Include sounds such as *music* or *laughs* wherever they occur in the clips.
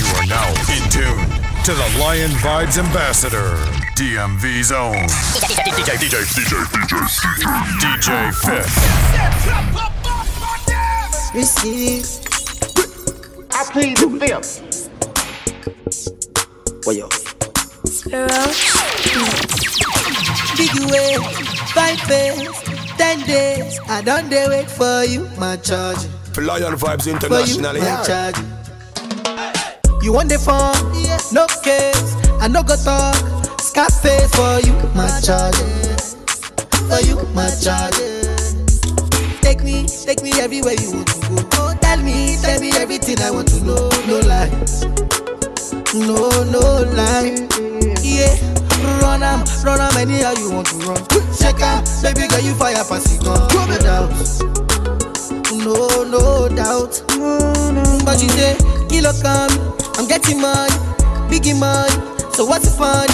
You are now in tune to the Lion Vibes Ambassador, DMV's own DJ DJ DJ DJ DJ Fifth. Receive. I plead the fifth. What yo? Big way, five days, ten days. I don't dare wait for you, my charge. For Lion Vibes For you, International, my yeah. charge. You want the phone? No case. I no go talk. Scarface for you, my charge. For you, my charge. Take me, take me everywhere you want to go. Oh, tell me, tell me everything I want to know. No lies. No, no lie. Yeah, run am, run am anyhow you want to run. Check am, baby girl you fire pass it gun. No doubt, no, no doubt. But you say, kilo come, I'm getting money, biggie money. So what's the fun?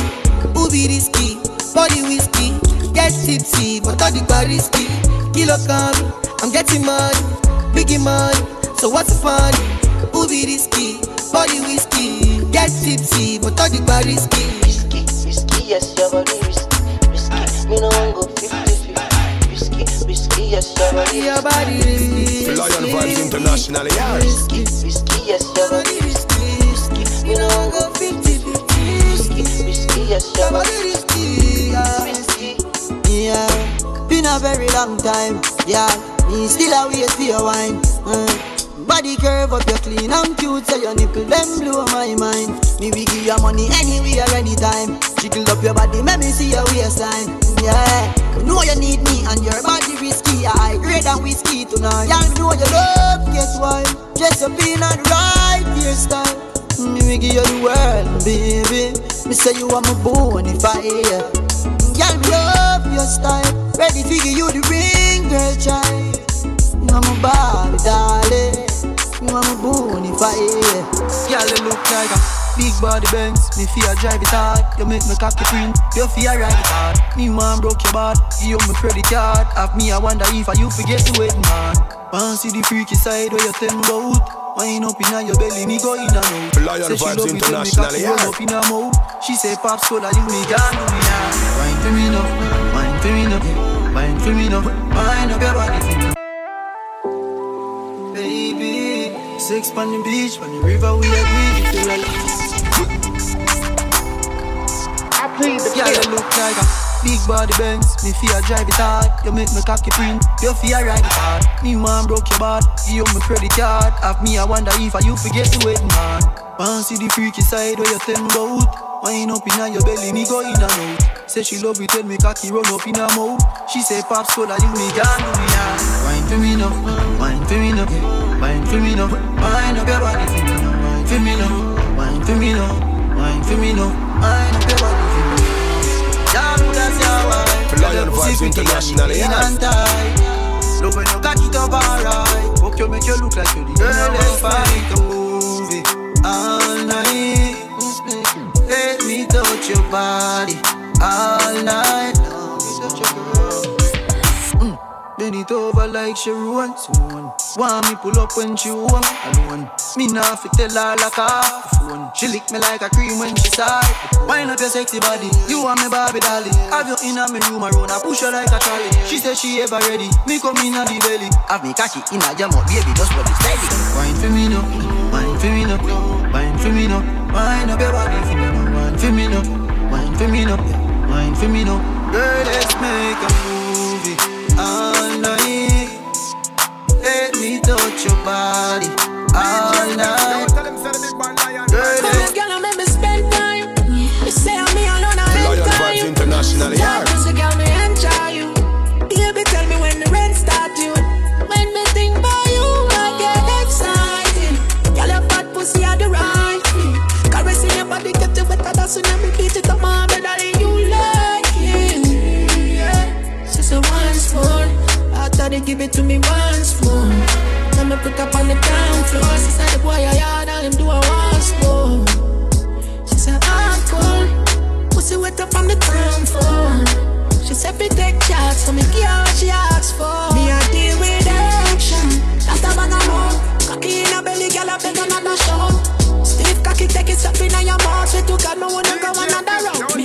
Be risky? Body whiskey, get tipsy, but all the bar risky. Kilo come, I'm getting money, biggie money. So what's the fun? Be risky? Body whiskey, get tipsy, but all the bar risky. Risky, risky, yes, your body risky. Risky, me no go 50 50. Risky, risky, yes, your body Your body risky. For Lion Vibes International, yeah. Risky, risky, yes, your body risky. Risky, me no want go 50 50. Risky, risky, yes, your body risky. risky. Yeah, been a very long time. Yeah, me still a wait for your wine. Uh, body curve up, you're clean and cute, so your nipple them blow my mind. Me we give you money anywhere, anytime. Jiggle up your body, make me see your waistline. Yeah, you know you need me and your body risky. I grade than whiskey tonight. Me know you love, guess why? Dress up in the right hairstyle. Me we give you the world, baby. Me say you are my. Girl, me love your style. Ready to give you the ring, girl, child. Are my Barbie, darling. You are my bonfire. Girl, you look like a big body Benz. Me fear drive it hard. You make me cocky print. You fear ride it hard. Me man broke your bad. You my credit card. Have me, I wonder if I you forget the wedding mark. Want see the freaky side where you me out. Wine up in your belly, me go in and out. Lion Say she Vibes love it when me International, yeah. roll up in her mouth. She say pops cola, you me can do me now. Wine for me now, wine for me now, wine for me now, wine up your body me. Baby, six on the beach, on the river we agree to feel like I plead the you look like a big body Benz. Me fear drive it hard. You make me cocky print. You fear ride it hard. Me man broke your bad. Give you my credit card. Have me, I wonder if I you forget the wedding man. Want see the freaky side where you tell me about. Wine up in your belly, me go in and out. Say she love it, tell me cocky run up in her mouth. She say pops cola, you me can do me now. Wine for me now, for me now, wine for me now, wine up your body for me now, wine for me now, wine for me now, wine for me now, wine up your body for me. Y'all know that's your wife. For Lion Vibes International, In yeah. and tight. Love when you cock it up alright. Fuck you, make you look like you the girl that's fight a movie all night. Let me touch your body all night. Bend it over like she runs soon. Want me pull up when she home alone. Me nah fi tell her like off the phone. She lick me like a cream when she side. Wind up your sexy body, you want me Barbie dolly. Have you in a me room around, I push her like a trolley. She say she ever ready, me come in a the belly. Have me catch it in a jam up, baby, just what it's steady. Wine for me now, wine for me now, wine for me now. Wine up your body for me now, wine for me now, wine for me now, wine for me now. Girl, let's make a movie. Let me touch your body all night. Girl, let's Girl, I make me spend time. You say I'm me alone, I For ain't time. International, yeah. They give it to me once more. Let me put up on the ground floor. She said the boy I yard and him do a once more. She said hardcore. Pussy wet up on the ground floor. She said we take shots, so me give her what she asked for. Me I deal with action. That's a bag of more. Cocky in her belly, girl, I beg another show. Stiff cocky take it up in your mouth. Swear to God, me wanna go another round. Me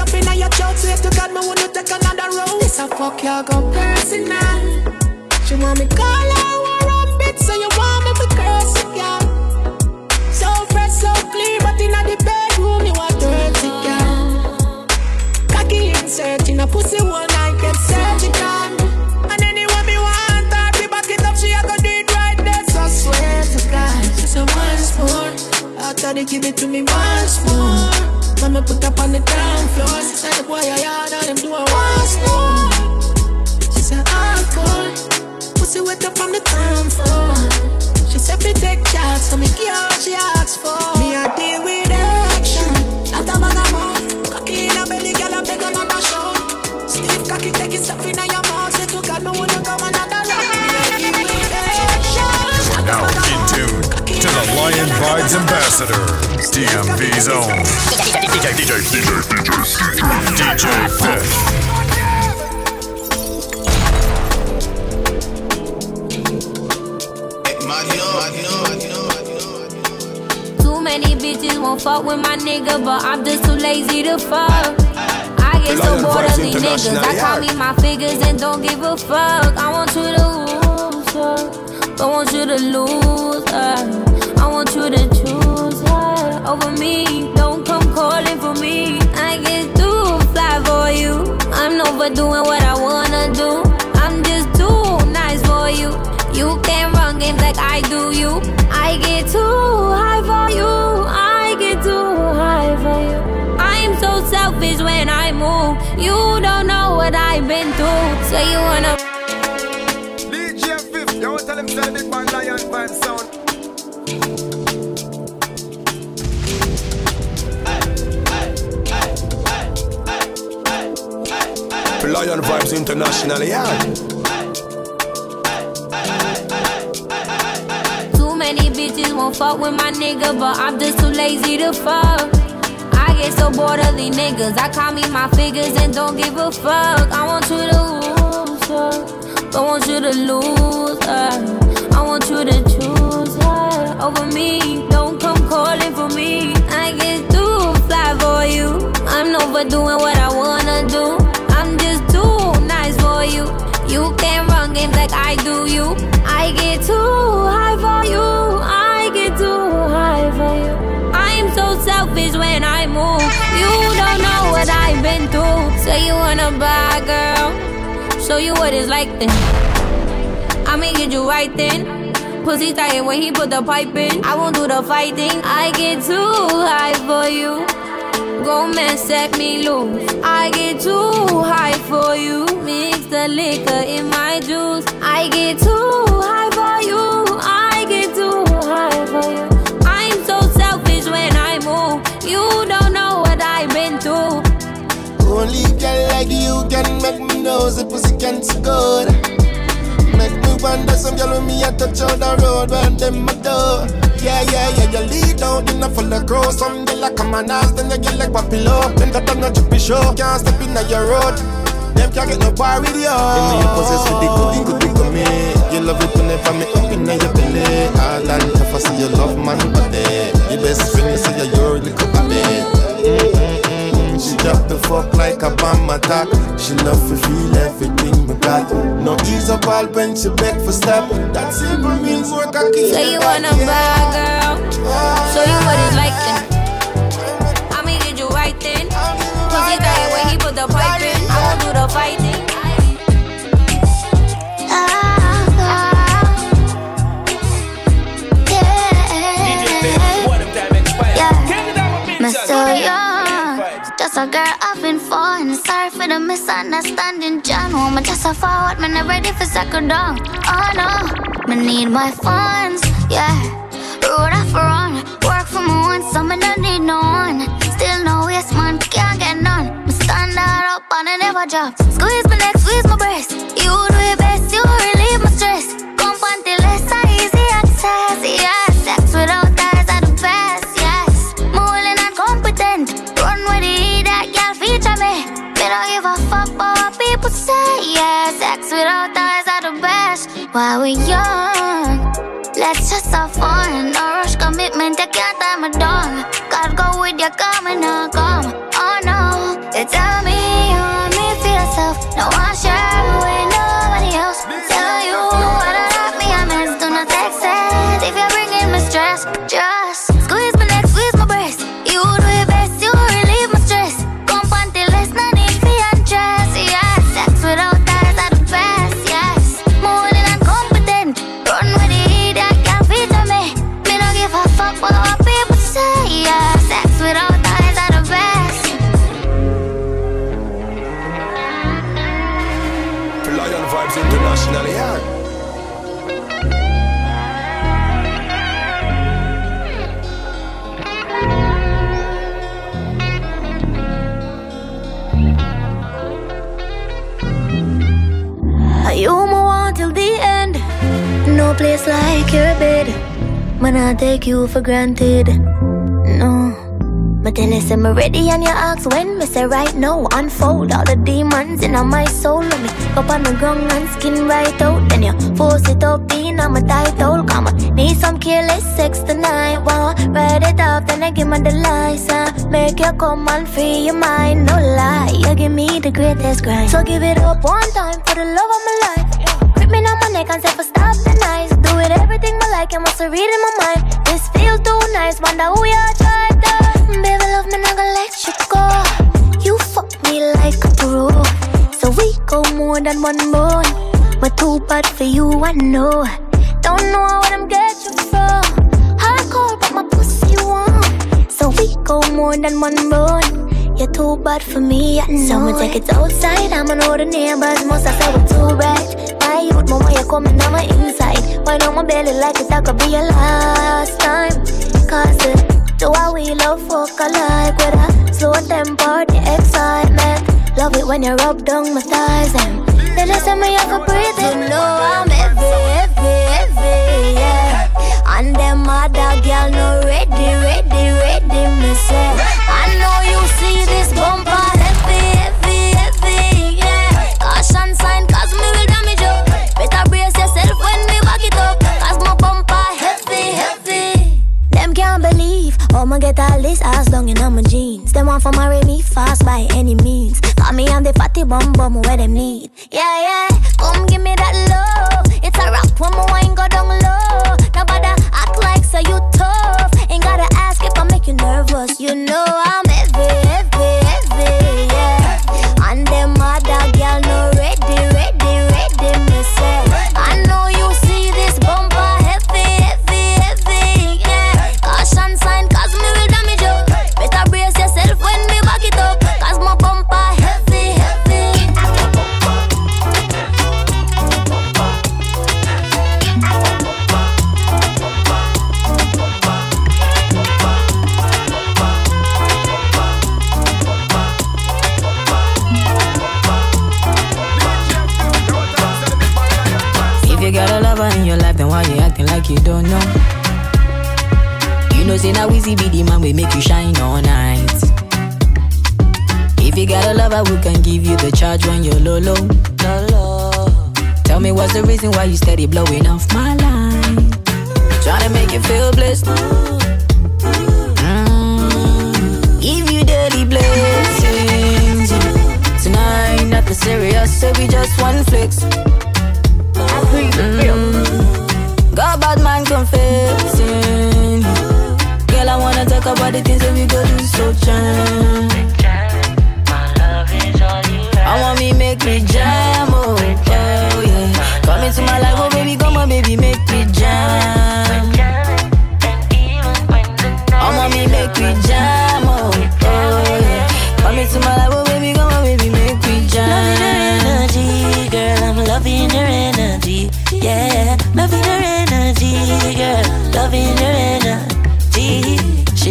cocky, take it stuff in your throat. Swear to God, me wanna take another round. This a fuck you go personal. She want me call her war on bit, so you want too fuck. I get so bored of these niggas. I call me my figures and don't give a fuck. I want you to lose her. Don't want you to lose her. I want you to choose her over me. Don't come calling for me. I get too fly for you. I'm overdoing what I wanna do. I'm just too nice for you. You can't run games like I do you. I get too high for you. You don't know what I've been through. So you wanna DJ Fifth, you want tell him say the big man Lion Vibe sound. Lion Vibes International, yeah. Too many bitches won't fuck with my nigga, but I'm just too lazy to fuck. I get so bored of these niggas. I call me my figures and don't give a fuck. I want you to lose uh, her. Don't want you to lose her. I want you to choose her over me. Don't come calling for me. I get too fly for you. I'm overdoing what I wanna do. I'm just too nice for you. You can't run games like I do you. Say you wanna buy, girl. Show you what it's like then. I'ma get you right then. Pussy tight when he put the pipe in. I won't do the fighting. I get too high for you. Go man, set me loose. I get too high for you. Mix the liquor in my juice. I get too high for you. I get too high for you. Like you can make me know the pussy can so good. Make me wonder some girl with me a touch on the road when them a do. Yeah, yeah, yeah, you lead out in a full of crow. Some girl like come and ask, then you get like papillo. Then that on a trippy show, can't step in your road. Them can't get no bar with you. You know you possess with the goodie, goodie, good me. You love it whenever me up in your belly. Hard and tough, I see you love man body. The best friend, you see you, fuck like a bomb attack. She love to feel everything we got. No ease up all when she beg for step. That simple means work a key. Say you wanna buy, girl. Show you what it's like then. I'ma get you right then. Pussy tight when he put the pipe in. I won't do the fighting. Me so young, just a girl I've been falling. The misunderstanding. John, oh, me just a forward, me not ready for second down. Oh no, me need my funds, yeah. Road off run, work for my own, so me don't need no one. Still no waste, man, can't get none. Me stand that up and I never drop. Squeeze my neck, squeeze my breast. You do your best, you relieve my stress. While we're young. Let's just have fun. No rush commitment, I can't time a dawn. Gotta go with your coming or come. Oh no, you tell take you for granted. No. But tell us I'm ready and you ask when me say right now unfold all the demons in my soul. Let me up on the ground and skin right out. Then you force it up in on my title come on need some careless sex tonight. Wow write it up then I give me the license make you come and free your mind. No lie you give me the greatest grind. So give it up one time for the love of my life. Grip me on my neck and say for stop everything I like you read in my mind this feel too nice wonder who you try to Baby, love me, not gonna let you go. You fuck me like a pro. So we go more than one bone. But too bad for you, I know. Don't know what I'm getting from. Hardcore, but my pussy warm. So we go more than one bone. You're too bad for me, I know. Someone take it outside, I'ma know the neighbors. Must I say we're too bright. My youth, mama, you're coming on my inside. Why on my belly like it, that could be your last time. Cause uh, the do what we love fuck alike with a slow tempo, the excitement. Love it when you rub down my thighs and then you say me have a breathe. You know I'm heavy, heavy, heavy, yeah. And them other girl no ready, ready, ready, me say.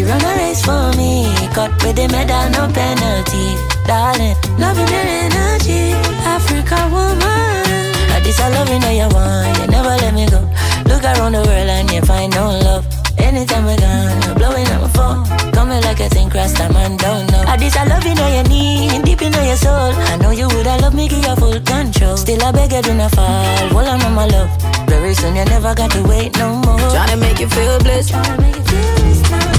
Run a race for me. Cut with the medal, no penalty. Darling, loving your energy. Africa woman. I this I love you, know you want. You never let me go. Look around the world and you find no love. Anytime I gone, I'm blowing up my phone. Coming like a thing cross a man don't know. I this I love you, know you need, deep in your soul. I know you would, I love me, give you full control. Still I beg you, do not fall, hold on to my love. Very soon you never got to wait no more. Trying to make you feel blessed. Trying to make you feel blessed.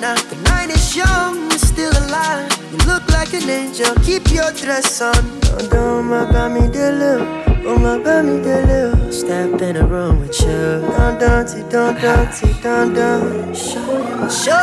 now. The night is young, you're still alive. You look like an angel, keep your dress on. Oh, don't worry about me, dear Oh my baby, the little step in the room with you. Don't don't don't don't don't don't. Show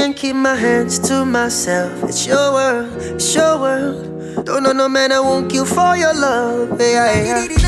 can't keep my hands to myself. It's your world, it's your world. Don't know no man I won't kill for your love. Yeah, yeah.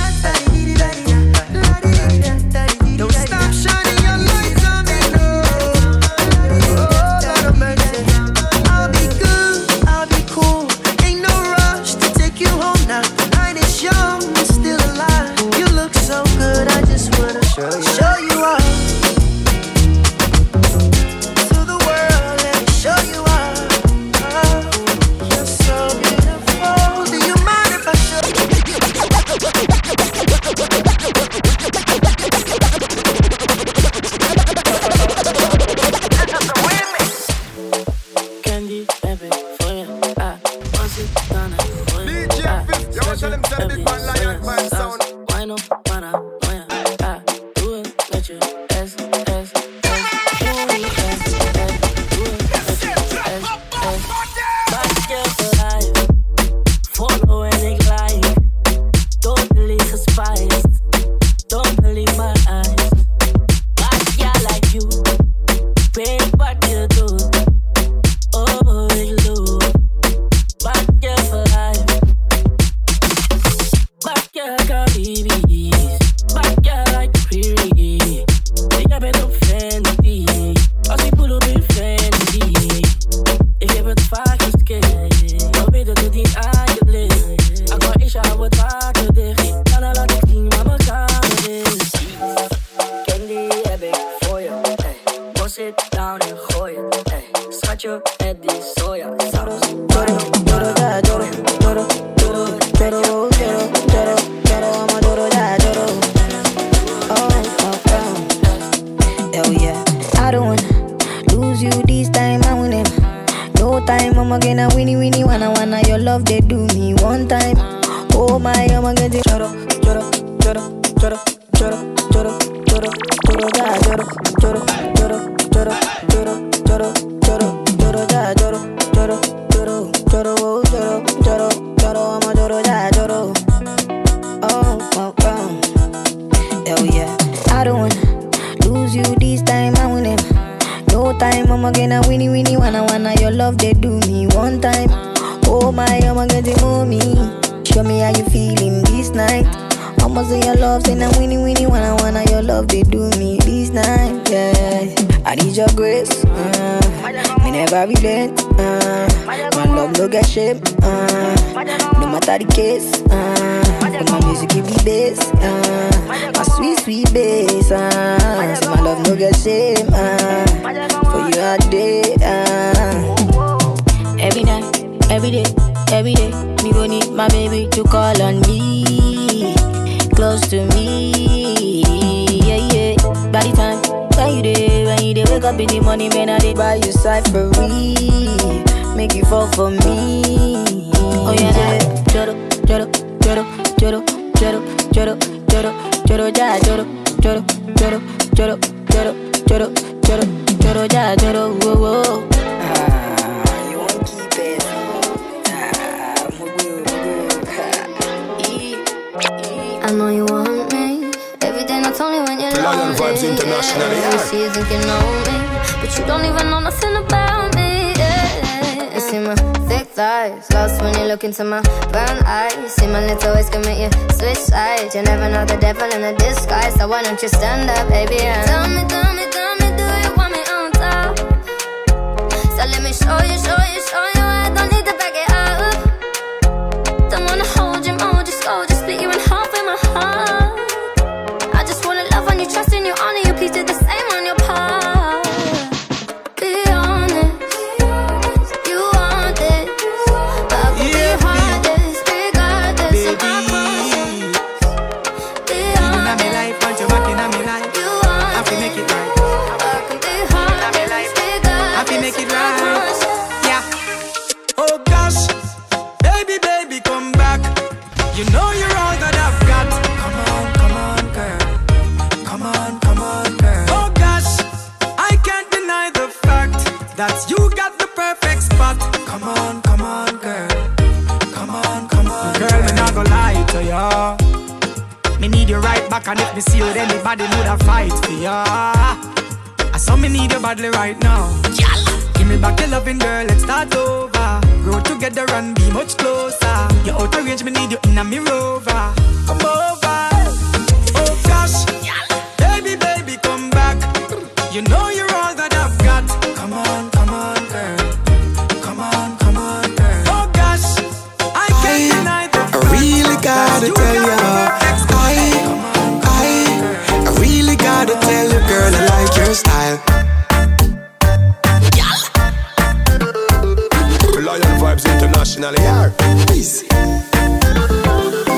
Take up in the money, man, I did buy you cyphery. Make you fall for me. Oh yeah, yeah. Joro, joro, joro, joro, joro, joro, joro, joro, ja, joro, joro, joro, joro, joro, joro, joro, joro, ja, joro, whoa, whoa. I know you want me. Every day, not only when you're lonely. Lion vibes internationally. Yeah. See you thinking, no, but you don't even know nothing about me. Yeah. You see my thick thighs, lost when you look into my brown eyes. See my little ways make you switch sides. You never know the devil in a disguise, so why don't you stand up, baby? And tell me, tell me, tell me, do you want me on top? So let me show you, show you. Now. Give me back your loving girl, let's start over. Grow together and be much closer. You're out of range, me need you in a me rover. Come over. Oh gosh, baby, baby, come back. You know you're all that I've got. Come on, come on, girl. Come on, come on, girl. Oh gosh, I can't deny the I really gotta tell ya, I, I, I really gotta tell you, girl, I like your style. International, yeah. Please.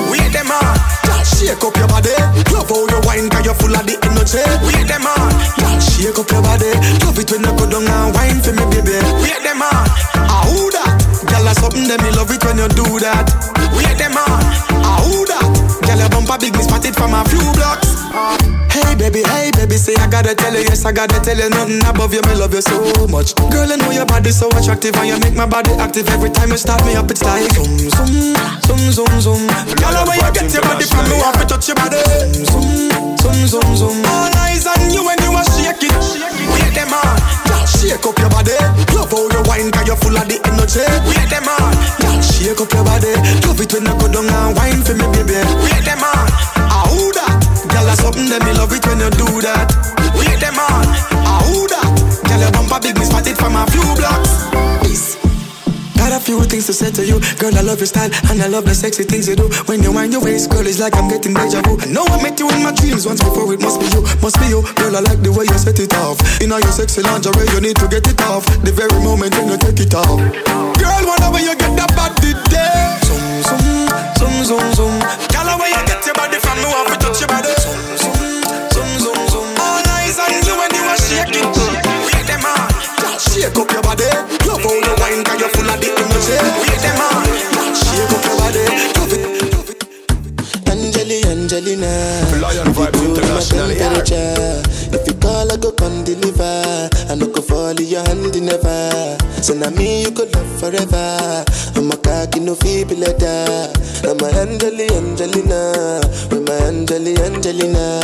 Wait them on, girl, shake up your body. Love how you wine, cause you're full of the energy. Wait them on, girl, shake up your body. Love it when you go down and wine for me, baby. Wait them on, ah who that? Girl, that's something that me love it when you do that. Wait them on, ah who that? Girl, your bumper big, me spotted from a few blocks. Hey baby, hey baby, say I gotta tell you, yes I gotta tell you nothing above you, me love you so much. Girl, I know your body so attractive and you make my body active every time you start me up. It's like zoom zoom zoom zoom zoom. Girl, when you get your body from me, want to touch your body. Zoom zoom zoom zoom. All eyes on you when you are shake it. Wait them on, girl, shake up your body. Love how you wine, cause you're full of the energy. Wait them on, girl, shake up your body. Love it when you go down and wine for me, baby. Wait them on, ah who that? Girl, that's something that me love it when you do that. Wait them on, ah who that? Girl, your bumper big, me spotted from a few blocks. Got a few things to say to you, girl. I love your style and I love the sexy things you do. When you wind your waist, girl, it's like I'm getting deja vu. I know I met you in my dreams once before. It must be you, must be you, girl. I like the way you set it off. In all your sexy lingerie, you need to get it off. The very moment when you take it off, shake up your body. Love how you wine, cause you're full of the energy. Wait them on, shake up your body. Love it. Angeli, Angelina. Lion Vibes International. If you call, I go come deliver. I no go fall in your hand never. So now me you could love forever. I'm a cocky no feeble letter. I'm a Angeli, Angelina. With my Angeli, Angelina.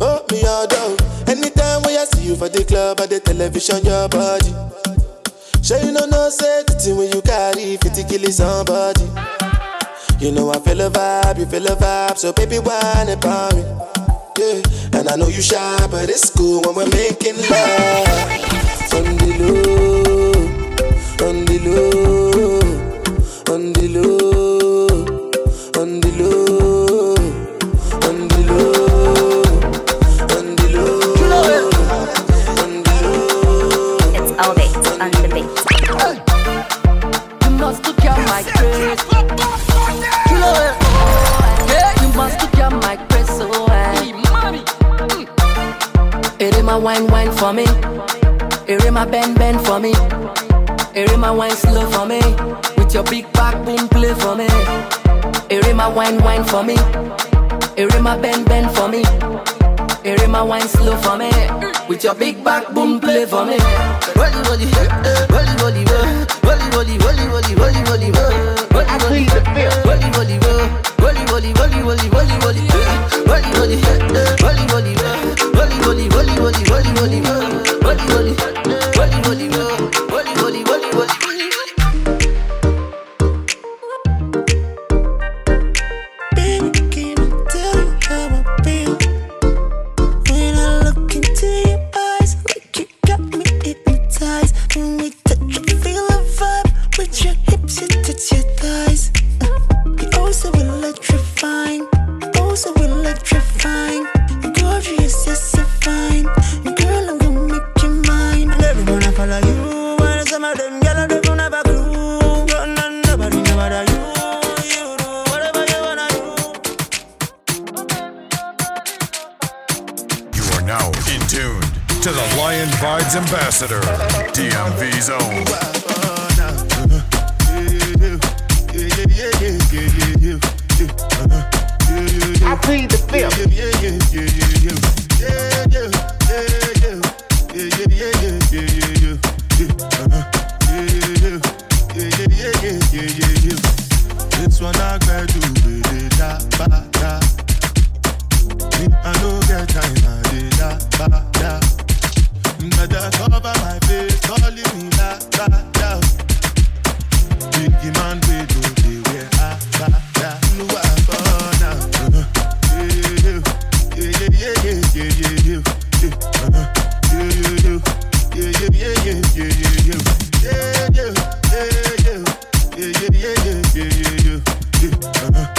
Oh, me all down. Anytime when I see you for the club or the television, your body. Sure you know no say the thing when you carry 50 kill somebody. You know I feel a vibe, you feel a vibe, so baby whine about me. Yeah, and I know you shy, but it's cool when we're making love. On the low, on the low, on the low, on the low, wine, wine for me. Erema bend, bend for me. my wine slow for me. With your big back, boom, play for me. Erema wine, wine for me. Erema bend, bend for me. my wine slow for me. With your big back, boom, play for me. Rolly, rolly, rolly, rolly, rolly, rolly. yeah, yeah, yeah. yeah. Uh-huh.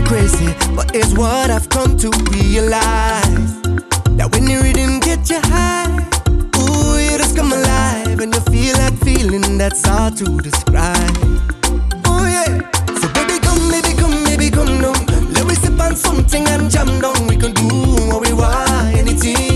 sound crazy, but it's what I've come to realize. That when you read him, get you high. Ooh, you just come alive, and you feel that feeling that's hard to describe. Oh yeah. So baby, come, baby, come, baby, come down. Let me sip on something and jam down. We can do what we want, anything.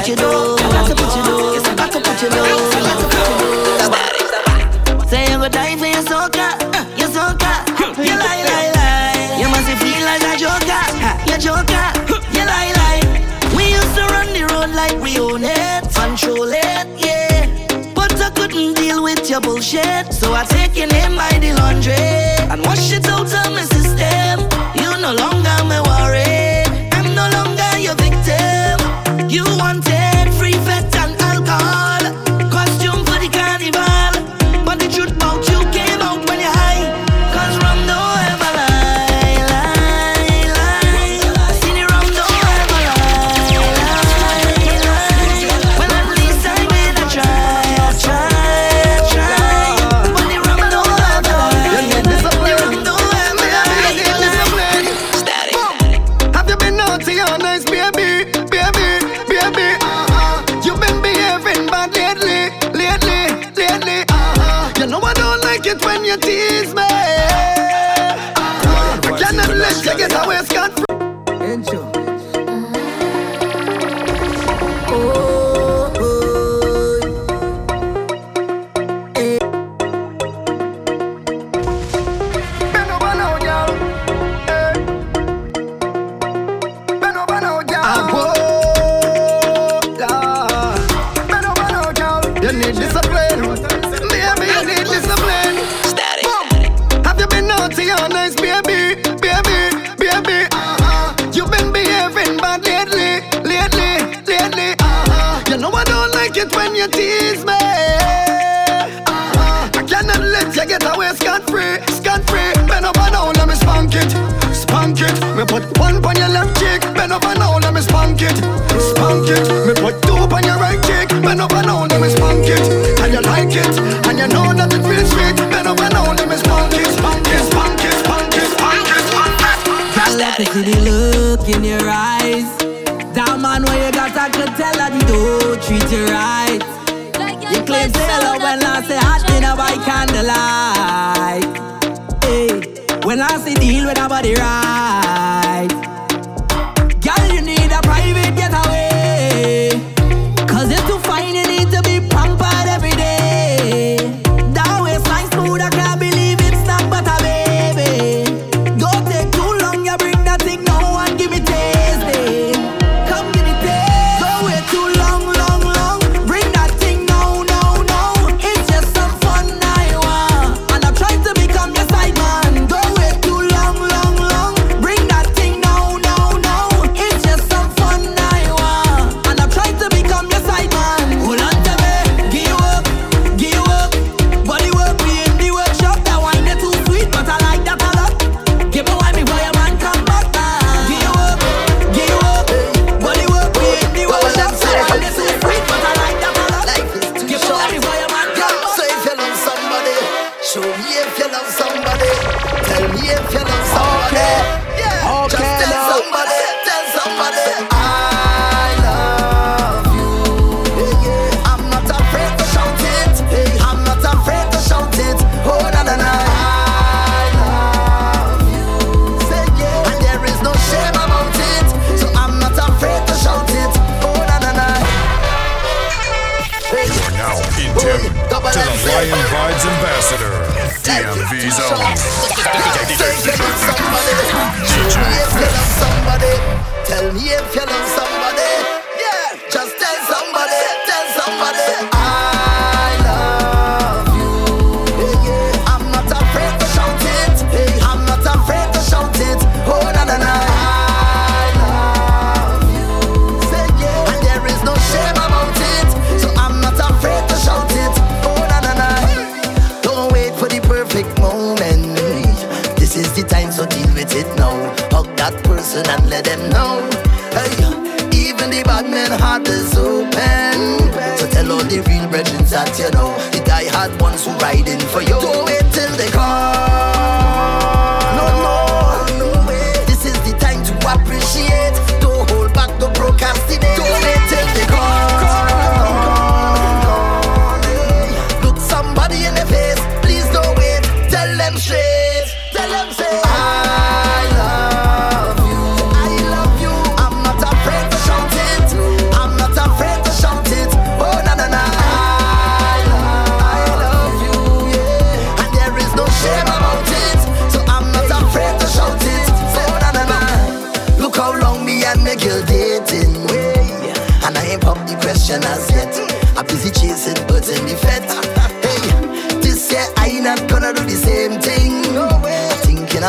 put you down. Got to put you down. Yes, I got to put you down. Say you go die for your soca, uh, your soca. You lie, lie, lie. You must feel like a joker, uh, your joker. You lie, lie. We used to run the road like we own it, control it, yeah. But I couldn't deal with your bullshit, so I take your name by the laundry and wash it out of my you tease me. Uh-huh. I cannot let you get away scot free, scot free. Bend over now, let me spank it, spank it. Me put one on your left cheek. Bend over now, let me spank it, spank it. Me put two on your right cheek. Bend over now, let me spank it. And you like it, and you know that it feels sweet. Bend over now, let me spank it, spank it, spank it, spank it, spank it, spank it. Girl, let me see the look in your eyes. You right. You claim say love when I say hot dinner by candlelight. Hey, when I say deal with a body right.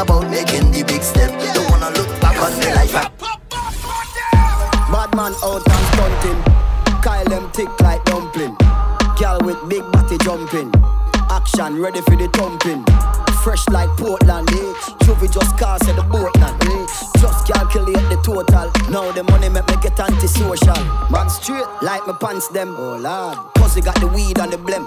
About making the big step. Don't wanna look back on my life. Bad man out and stunting. Kyle them thick like dumpling. Girl with big body jumping. Action ready for the thumping. Fresh like Portland, eh? Juvie just cast at the boatland, eh? Just calculate the total. Now the money make me get antisocial. Man straight like my pants them. Oh cause they got the weed and the blem.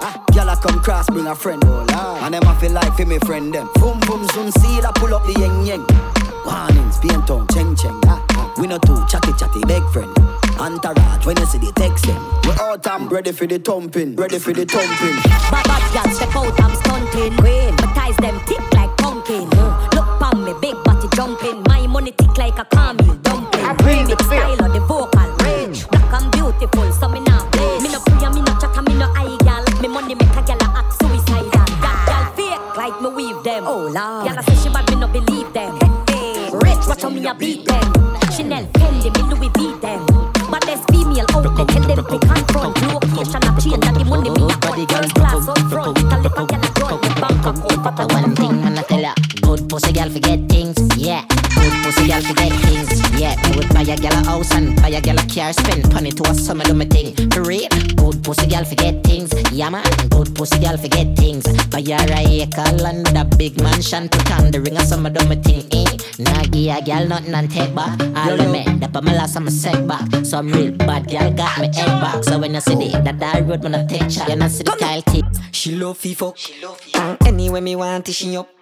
Ah, girl I come cross, bring a friend. Oh lord, and them I feel like for me friend them. Boom boom zoom, see that pull up the yeng yeng. Warnings, paint on, cheng cheng. Ah, ah. We no too chatty chatty, big friend. Entourage, when you see the text them. We all time ready for the thumping, ready for the thumping. Bad bad girl step out, I'm stunting. Queen, my ties them thick like pumpkin. Mm. Look pon me, big body jumping. My money thick like a caramel dumpling. Remix style of the vocal range. Black and beautiful, so me now play. Me no pray, me no chatter, me no eye gal. Me money make a gal act suicidal. Gal fake like me weave them. Oh lord, gal say she bad, me no believe them. Rich, watch how me a beat them. Chanel, Fendi, me Louis V them. Female out there, tell them to confront. Location a change, and the money me a want. First class up front, tell if a gal a join me bank account. But The one thing and I tell good pussy girl forget things, yeah. Good pussy girl forget things, yeah. I would buy a gal a house and buy a gal a car, spend money to a summer do my thing. For real, good pussy gal forget things. Yeah man, good pussy gal forget things. Buy her a acre land with a big mansion, put on the ring a summer do my thing. Eh? Nah give a gal nothing and take back. All the men, that my last I'm a set back. Some real bad gal got me head back. So when I see the that that road when I take shot, you know see the Kyle tip. She love FIFA. She love FIFA. Anyway me want to she up.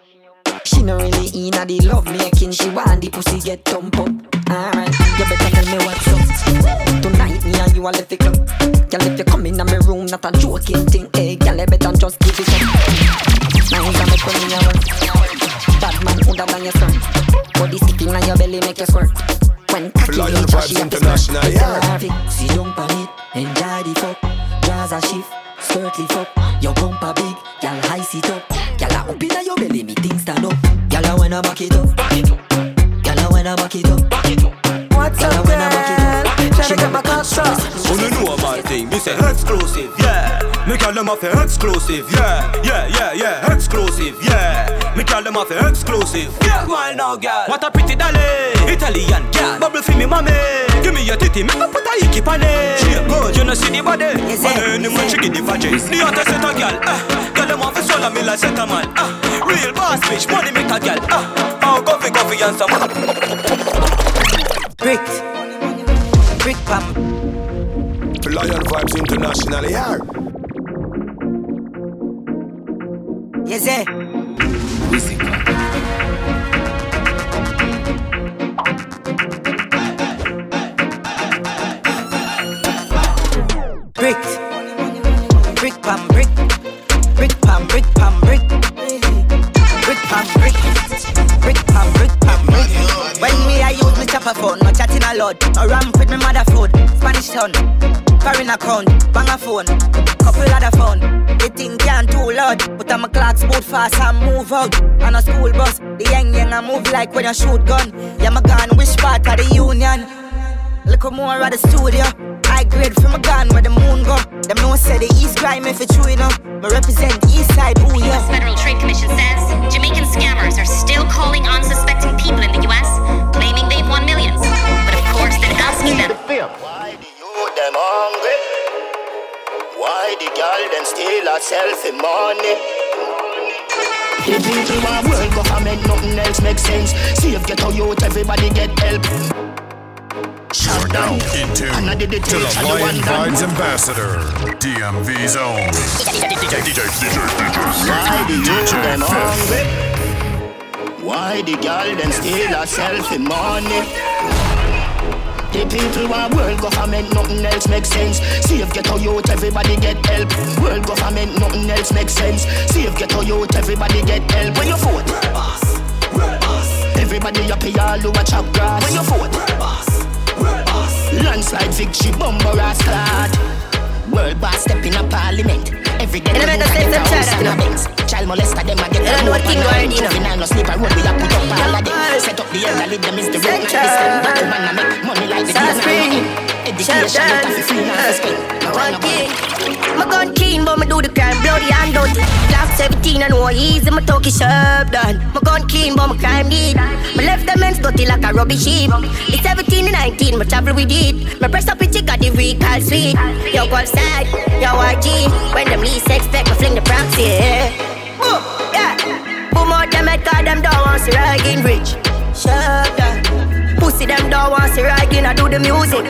She no really in a the love making. She want the pussy get thump up. Alright, you better tell me what's up. Tonight me and you a left the club. Girl, if you come in my room, not a joking thing. Hey, girl, you better just give it up. Make me a work. Bad man older than your son. Body sticking on your belly make you squirt. When cocky Lion Vibes she have to International, yeah. Tell her fi Sit down on it, enjoy the fuck. Draws a shift, skirt lift up. Your bumper big, girl high sit up. Girl a up inna your belly, me things stand up. Girl a wanna back it up. Girl a wanna back it up. What's up, girl? Tryna get my cock up. No know about thing? Me say exclusive, yeah. Me call them off exclusive, yeah, yeah, yeah, yeah, exclusive, yeah. Me call them off exclusive. Yeah, why now, girl? What a pretty dolly, Italian girl. Bubble for me, mommy. Give me your titty, me put a hickey on it. She good, you know see the body. Money, man, she get the vagin. The hottest set a girl, ah. Girl, them off swallow me like set a man, ah. Real boss bitch, money make a girl, ah. Oh, coffee, coffee and some. Bricks, brick pam. Lion Vibes International, yeah. Yes, eh. Bricks, brick pam brick, brick pam brick pam brick, brick pam brick, brick I chopper phone, no chatting a lot, no ramp with me mother food, Spanish town, foreign account, bang a phone, couple other phone. The thing can't too loud, but I'm a clocks boot fast and move out. On a school bus, the young young I move like when you shoot gun. Yeah, my gun, which part of the union? Look more at the studio. I grade from a gun where the moon go. Them know say the East crime if it's true enough. Me represent the East side, ooh yeah. U.S. Federal Trade Commission says Jamaican scammers are still calling unsuspecting people in the U.S., course, they're asking them. Why the youth them hungry? Why the girl them steal herself in money? The people want world government, nothing else makes sense. See if get a youth, everybody get help. You're now in tune to the Lion Vibes Ambassador, DMV's own. DJ, DJ, Why the DJ, youth them hungry? Why the girl them steal herself in money? The people want world government, nothing else makes sense. See if get a youth, everybody get help. World government, nothing else makes sense. See if get a youth, everybody get help. When you vote, boss, boss. Everybody up here, all over chop grass. When you vote, boss, boss. Landslide victory, bumper start. World boss step in a parliament. Every day, You know, they make us move say some a house China, in a you know. Benz. Child molester, them a get know what king you know. If you no sleep, I road, we a put up all of them. Set up the elderly, them is the like this. Battle man, I make money like the Spring. Education, you. One king. My gun keen, but me do the crime bloody and dirty. Last 17 and no easy, my talkie sharp done. My gun clean, but my crime deep. My left them ends dirty like a rubbish heap. It's 17 and 19, my travel with it. My press up with got the recall sweet. Yo, go outside, yo, YG. When them least expect, me fling the proxy. Yeah. Boom, yeah. Boom out them head, cause them don't want to ride in rich. Sharp done. Pussy them don't want to ride in, I do the music.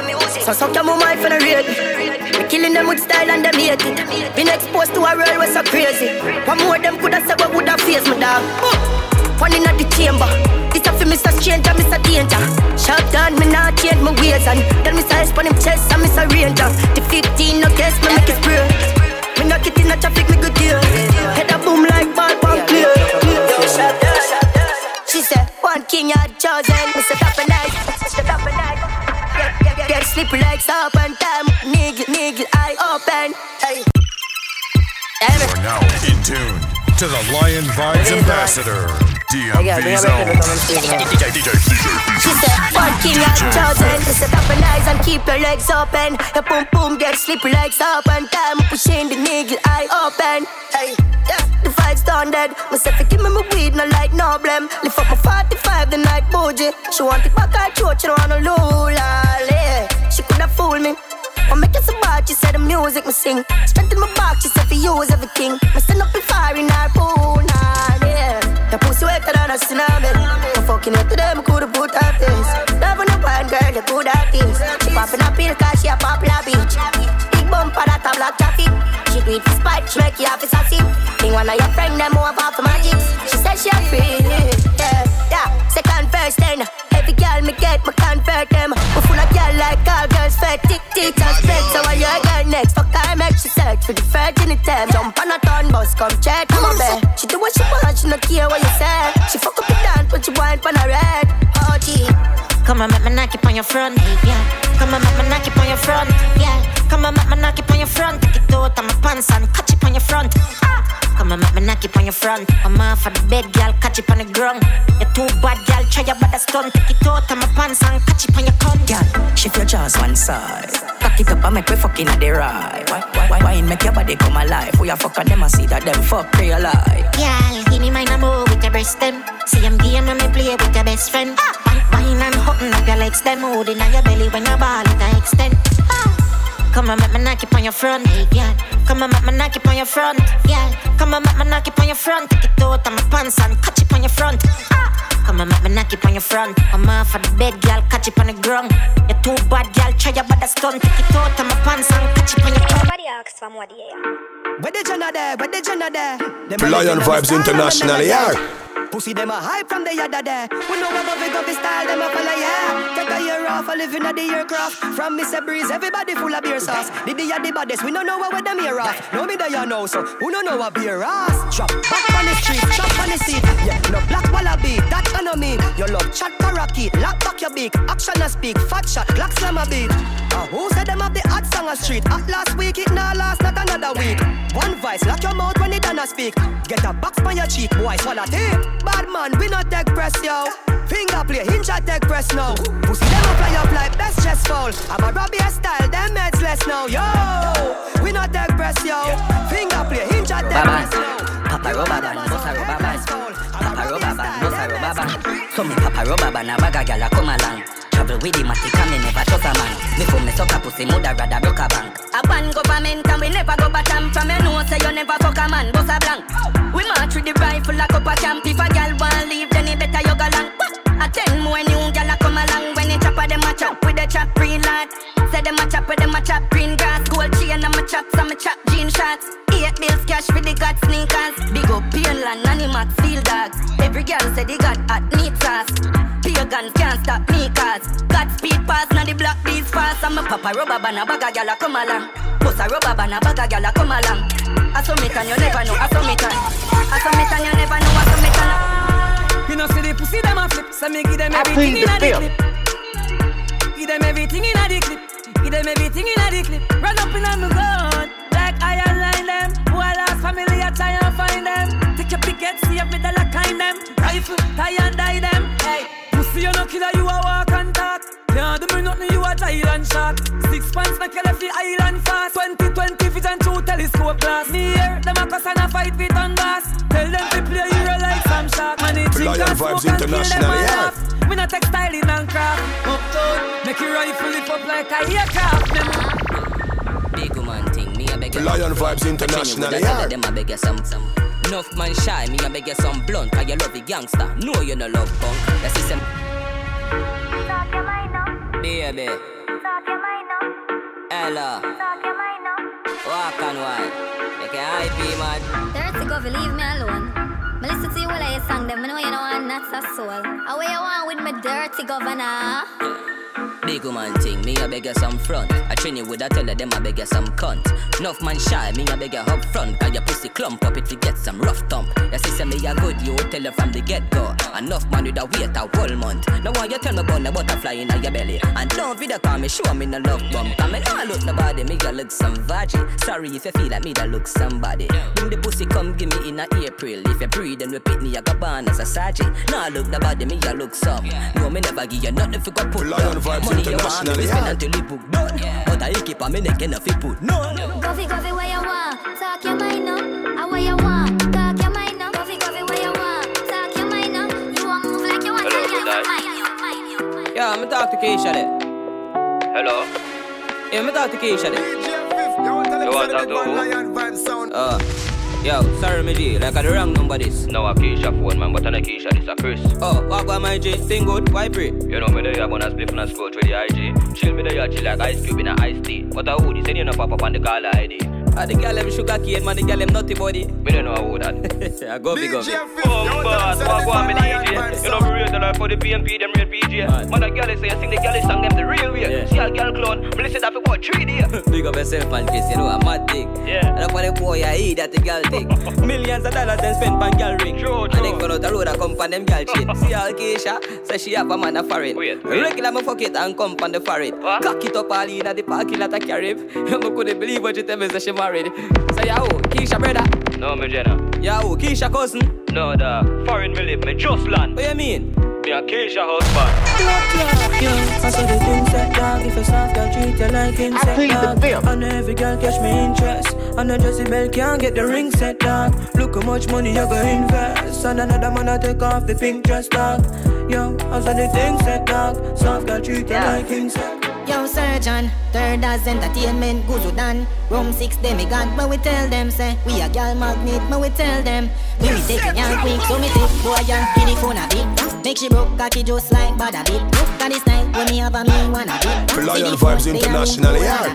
So suck your mama if you read me. Me killing them with style and them hate it. Been exposed to a world where so crazy. One more them coulda said what woulda face me dog. One in the chamber. This a for Mr. Stranger, Mr. Danger. Shot gun, me not change my ways and tell Mr. S on him chest and Mr. Ranger. The 15 no guess me make it spray. Me knock it in the traffic, me good deal. Head a boom like ball pump clear. She said, one king you chosen. Mr. Top and night, Mr. Top and night. Get, get slippery like and time. Niggle, niggle, eye open. Hey. You're now in tune to the Lion Vibes Ambassador, DMV's own. DJ, DJ, She said, "Fun king and chosen." She said, "Open eyes and keep your legs open. Your boom boom get slippery legs and time pushing the nigga eye open." Hey, yeah, the fight's done dead. Myself, give me my weed, no like no blame. Lift up my 45 the night bougie. She want it back at church, she don't wanna lula. She coulda fooled me. I make it so bad, she said the music me sing. Strength in my back, she said for use everything. Me stand up in fire in her pool, nah, yeah. The pussy wetter than a tsunami. I'm fucking it to them, coulda put her face. Loving a wine girl, you coulda this. She popping a pill cause she a popular bitch. Big bumper that a black traffic. She do it for spite, she make you have a sassy. Think one of your friend them off for magic. She said she a free, yeah, yeah. Second first then. Every girl me get, me convert them. We full of girl like all fed. Tick tick and spread. So why you girl next? Fuck I make she search for the virginity. Jump on a turn bus, come check my bed. She do what she want, she no care what you say. She fuck up and dance, but she wine on a red. Oh gee. Come on, make me knock it on your front, yeah. Come on, make me knock it on your front, yeah. Come on, make me knock it on your front. Take it out of my pants and catch it on your front. Ah. Come on, make me knock it on your front. I'm off of the bed, girl, catch it on the ground. You're too bad, girl, try your bad stunt. Take it out of my pants and catch it on your cunt. Girl, shift your jaws one side. Cock it up and make we fucking at the right. Why, why, why, why make your body come alive? We a fuck and them a see that them fuck real life. Girl, give me and move with your breast them. See them game when me play with your best friend. Wine, wine and hutton up your legs, them holding on your belly when your ball it extend. Come on, make me knock it on your front, yeah. Come on, make me knock it on your front, yeah. Come on, make me knock it on your front. Take it out of my pants and catch it on your front. Ah! Come on, make me knock it on your front. I'm off of the bed, girl, catch it on the ground. You're too bad, girl, try your bad stunt. Take it out of my pants and catch it on your front. Somebody asks for more, yeah. Where the Jenna there? Where the Jenna there? Lion Vibes International, yeah. Pussy them a hype from the yada there. We know about big up the style, them a follow yeah. Take a year off, a living at the aircraft. From Mr. Breeze, everybody full of beer sauce. Did The the baddest, we don't know what them here off. No me there you know, so who don't know what beer ass? Drop back on the street, chop on the seat. Yeah, no black wallaby, that I know mean. Your love chat parakeet, lock back your beak. Action a speak, fat shot, black slam a beat. Uh, who said them have the hot song a street? At last week, it now last, not another week. One vice, lock your mouth when it done a speak. Get a box on your cheek, boy, swallow tape. Bad man, we not take press, yo. Finger play, hinge at take press now. Pussy them a fly up like best chest foul. I'm a Robbie style, them heads less now, yo. We not take press, yo. Finger play, hinge at take press now. Papa rubber band, bossa rubber band. Papa rubber band, bossa rubber band. So me papa rubber band, a bag a gyal a come along. Travel with the matic and me never trust a man. Me for me suck a pussy, mother rather broke a bank. A ban government and we never go bottom From you know say you never fuck a man, boss a blank. We march with the rifle like up a camp If a gal want leave then it better you go long. A ten more new gal a come along. When you chop a them a chop with the chop green lad Say them a chop with them a chop green grass. Gold chain and my chop some chop jean shots Eight bills cash for the god sneakers. Big up Painland, Animax, Field Dogs. Every girl say they got hot meat sauce. Pagans can't stop me cause God speed pass, now the black beats fast. I'm a papa rubber band, a bag a gyal a come along. Bust a rubber band, a bag a gyal a come along. I saw me and you never know, I saw me and I saw me and you never know, I saw me and You know see the pussy them a flip, so me give them everything in a the clip. Give them everything in a the clip. Give them everything in a the clip. Run up in a me gun, like iron line them. Who a lost family, I try and find them. Take your picket, see if me lock kind them. Rifle, tie and die them. Hey, pussy you no killer, you a walk and talk. Can't do me nothing, you a giant shot. Six pants make you left the island fast. 2020 vision through telescope glass. Me here, them a cuss and a fight with on gas. Tell them to play hero like some shark. Man, it drink Lion and Vibes smoke and kill them International, all yeah. off. Me not textiling and craft. Uptown, make your rifle lift up like a aircraft. Big woman thing, me a beg you. Lion Vibes International, yeah. Them a beg some, some. Enough man shy, me a beg you some blunt. Cause you love the gangster, no you no love punk. The system. Baby. Ella. Walk and wine. You can hype me, man. Them. I know you know I'm not so soul. How you want with my dirty governor? Big woman thing, me a beg you some front. I train you with a teller, them I beg you some cunt. Enough man shy, me a beg you up front. Cause your pussy clump up if you get some rough thump. Your sister me a good, you tell her from the get go. Enough man with a wait a whole month. Now why you tell me about the butterfly in your belly? And don't video call me, show me no love bump. I mean, I look nobody, me a look some veggie. Sorry if you feel like me that look somebody. Bring the pussy come give me in a April. If you breathe and repeat me, I go born as a sergeant. Now I look nobody, me a look some. No, me never give you nothing for go Lion down. Vibes Money you want me spend until it book done. But I keep on me neck and if it put no. Coffee, coffee, where you want? Talk your mind up. I where you want? Talk your mind up. Coffee, coffee, where you want? Talk your mind up. You want move like you want to Hello, get good mine. Yeah, I'm talk to Keisha there. Hello? Yeah, I'm talk to Keisha there. You want to talk to who? Uh, yo, sorry, me G, like I the wrong number this. No, a Keisha phone, man, but I Keisha, this a Chris. Oh, what about my G? Thing good, why pray? You know me there, I'm gonna split from a school through the IG. Chill me there, chill like ice cube in a iced tea. But I would, send you no pop up on the caller ID. Ah, the girl them sugar cane, man, the girl them nutty body. Me don't know how that. I go big up. Oh, boss, what go on me DJ? You know me rate the life for the PNP, them real PJ. Man, the girl say, I sing the girl song them the real way. See a girl clone, me listen that for about three days. *laughs* Big up yourself, man, Chris, you know I'm mad thing. Yeah. And for the boy I eat that the girl thing. *laughs* Millions of dollars then spend on girl ring. True, And then go out the road and come on them girl shit. *laughs* See all Keisha, say she have a man a foreign. Wait, Regular me fuck it and come on the foreign. Cock it up all in at the parking lot a carry. I couldn't believe what you tell me say she married. Say yo, Keisha brother. No, me Jenna. Yo, Keisha cousin. No, the foreign me live, me just land. What you mean? Me a Keisha husband. Yo, I saw the things that dog If a soft girl treat you like insect plead the dog fifth. And every girl catch me interest And a Jezebel can't get the ring set dog Look how much money you go invest And another man I take off the pink dress dog Yo, I saw the things set dog Soft girl treat you like insect Yo, surgeon, third as entertainment, Guzu done. Room six, got, but we tell them, say, we a gal magnet, but we tell them. We be taking young quick, so me take boy and give the phone a bit. Make she broke cocky just like bad a bit. Look at this night, when me have a me one a bit. Lion Vibes International, yeah.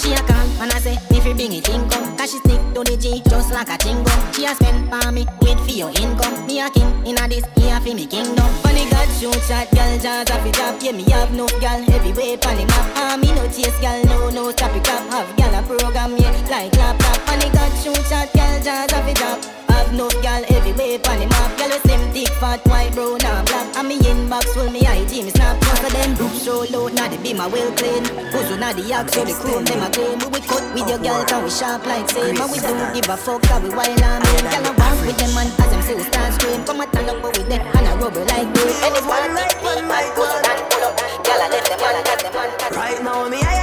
She a come and I say, if you bring it in come Cause she stick to the G just like a chingo She a spend for me, wait for your income Me a king in a this, he a fi me kingdom Funny God shoot shot, girl jazz off it up Yeah, me have no girl heavyweight on the map Ah, me no chase girl, no, no stop it up Have girl a program, yeah, like laptop Funny God shoot shot, girl jazz off it up Have no girl heavyweight on the map Girl a slim, thick, fat, white, brown and black. And me inbox full, me IG, me snap. Most of them group show load, now they be my well clean. Who's now the yak, so the crew, them a clean We we cut with your girl, cause we sharp like same? And we don't give a fuck, cause we wild and mean Girl a walk with them and as them say we start scream. Come and turn up with them and a rubber like this. And it's one like one. like up pull up Girl a left them and got them and Right now me higher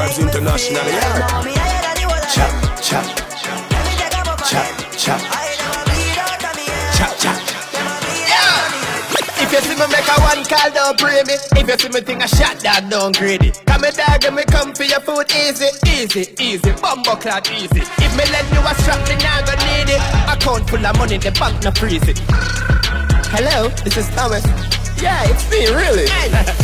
whole of Chop, them. chop, Let me take a puff chop, again. chop, I never bleed out of me head. chop, chop. Them a bleed out of me. If you see me make a one call, don't pray me. If you see me think a shot, that don't greedy. Come me dog and me come for your food easy, easy, easy. Bumbo clock easy. If me lend you a strap, me now gonna need it. Account full of money, the bank no freeze it. Hello, this is Thomas. Yeah, it's me, really.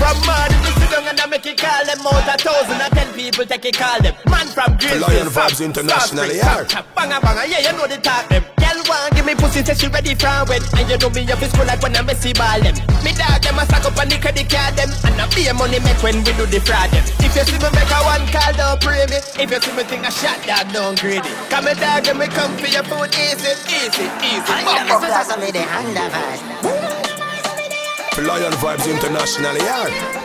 from morning to sit down and I make it call them out a thousand and ten people take it call them. Man from Grizzly. Lion Vibes International, yeah. Banga banga, yeah, you know the talk them. Girl want give me pussy, say she ready for when. And you know me up in school like when I messy ball them. Me dog them a stack up on the credit card them. And I pay money make when we do the fraud them. If you see me make a one call, don't pray me. If you see me think a shot, dog don't greedy. Come me dog and me come for your food easy, easy, easy. I Bumbo never clock. saw me the hand of us Lion Vibes International, yeah.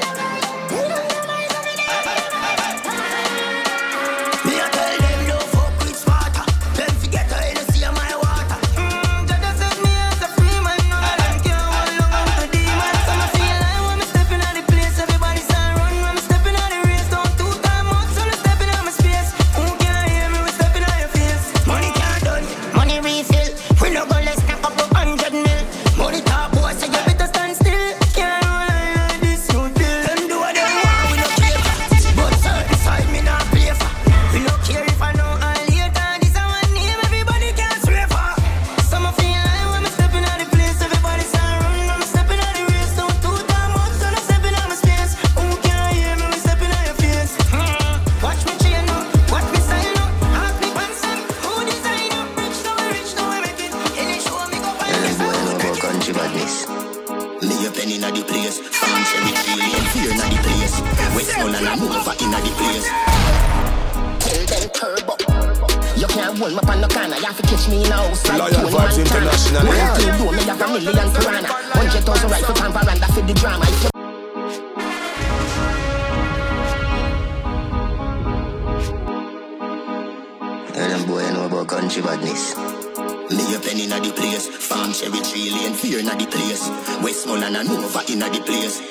Westbound and Hanover inna the place. Tell them turbo. You can't hold me up on the corner, you have to catch me in a house like Lion Vibes International, One yeah. thing do me have a million piranha. Hundred thousand rifle pan veranda for the drama. If you Tell them boy I know about country badness. Me a pen inna the place, farm cherry tree lane fear inna the place. Westmoreland and Nova inna the place.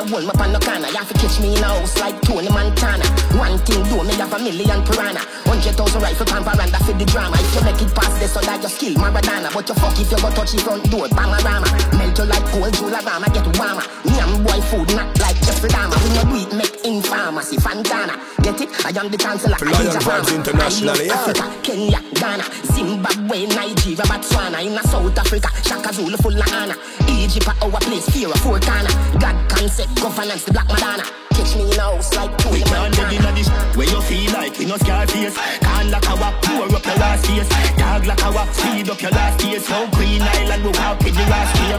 Can't hold up on the corner, you have to catch me in a house like Tony Montana. One thing do me have a million piranha. Hundred thousand rifle pan veranda for the drama. If you make it past this, so that you skill Maradona. But you fuck if you go touch the front door, Bangarama. Melt you like cold Jularama, get warmer. Me and boy food not like Jeffrey Dahmer. We no do it make in pharmacy, Fantana. Get it? I am the chancellor. Lion Vibes farmer. International, yeah. Africa, Kenya, Ghana, Zimbabwe, Nigeria, Botswana. In South Africa, Shaka Zulu full of. Egypt our place, fear of corner. God concept, governance, the Black Madonna. Catch me in a house like Tony Montana. Where you feel like we no scar face. Can't lock our pour up your last face. Dog like our speed up your last face. So Green Island we walk with the last year.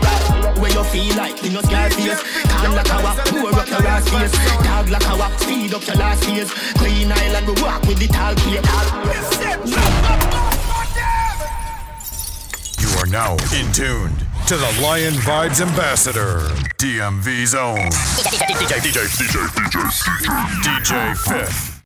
Where you feel like we no scar face. Can't lock our pour up your last face. Dog like our speed up your last face. Green Island we walk with the tall plate. You are now in tuned to the Lion Vibes Ambassador, DMV's own. DJ, DJ, DJ, DJ, DJ, DJ Fifth.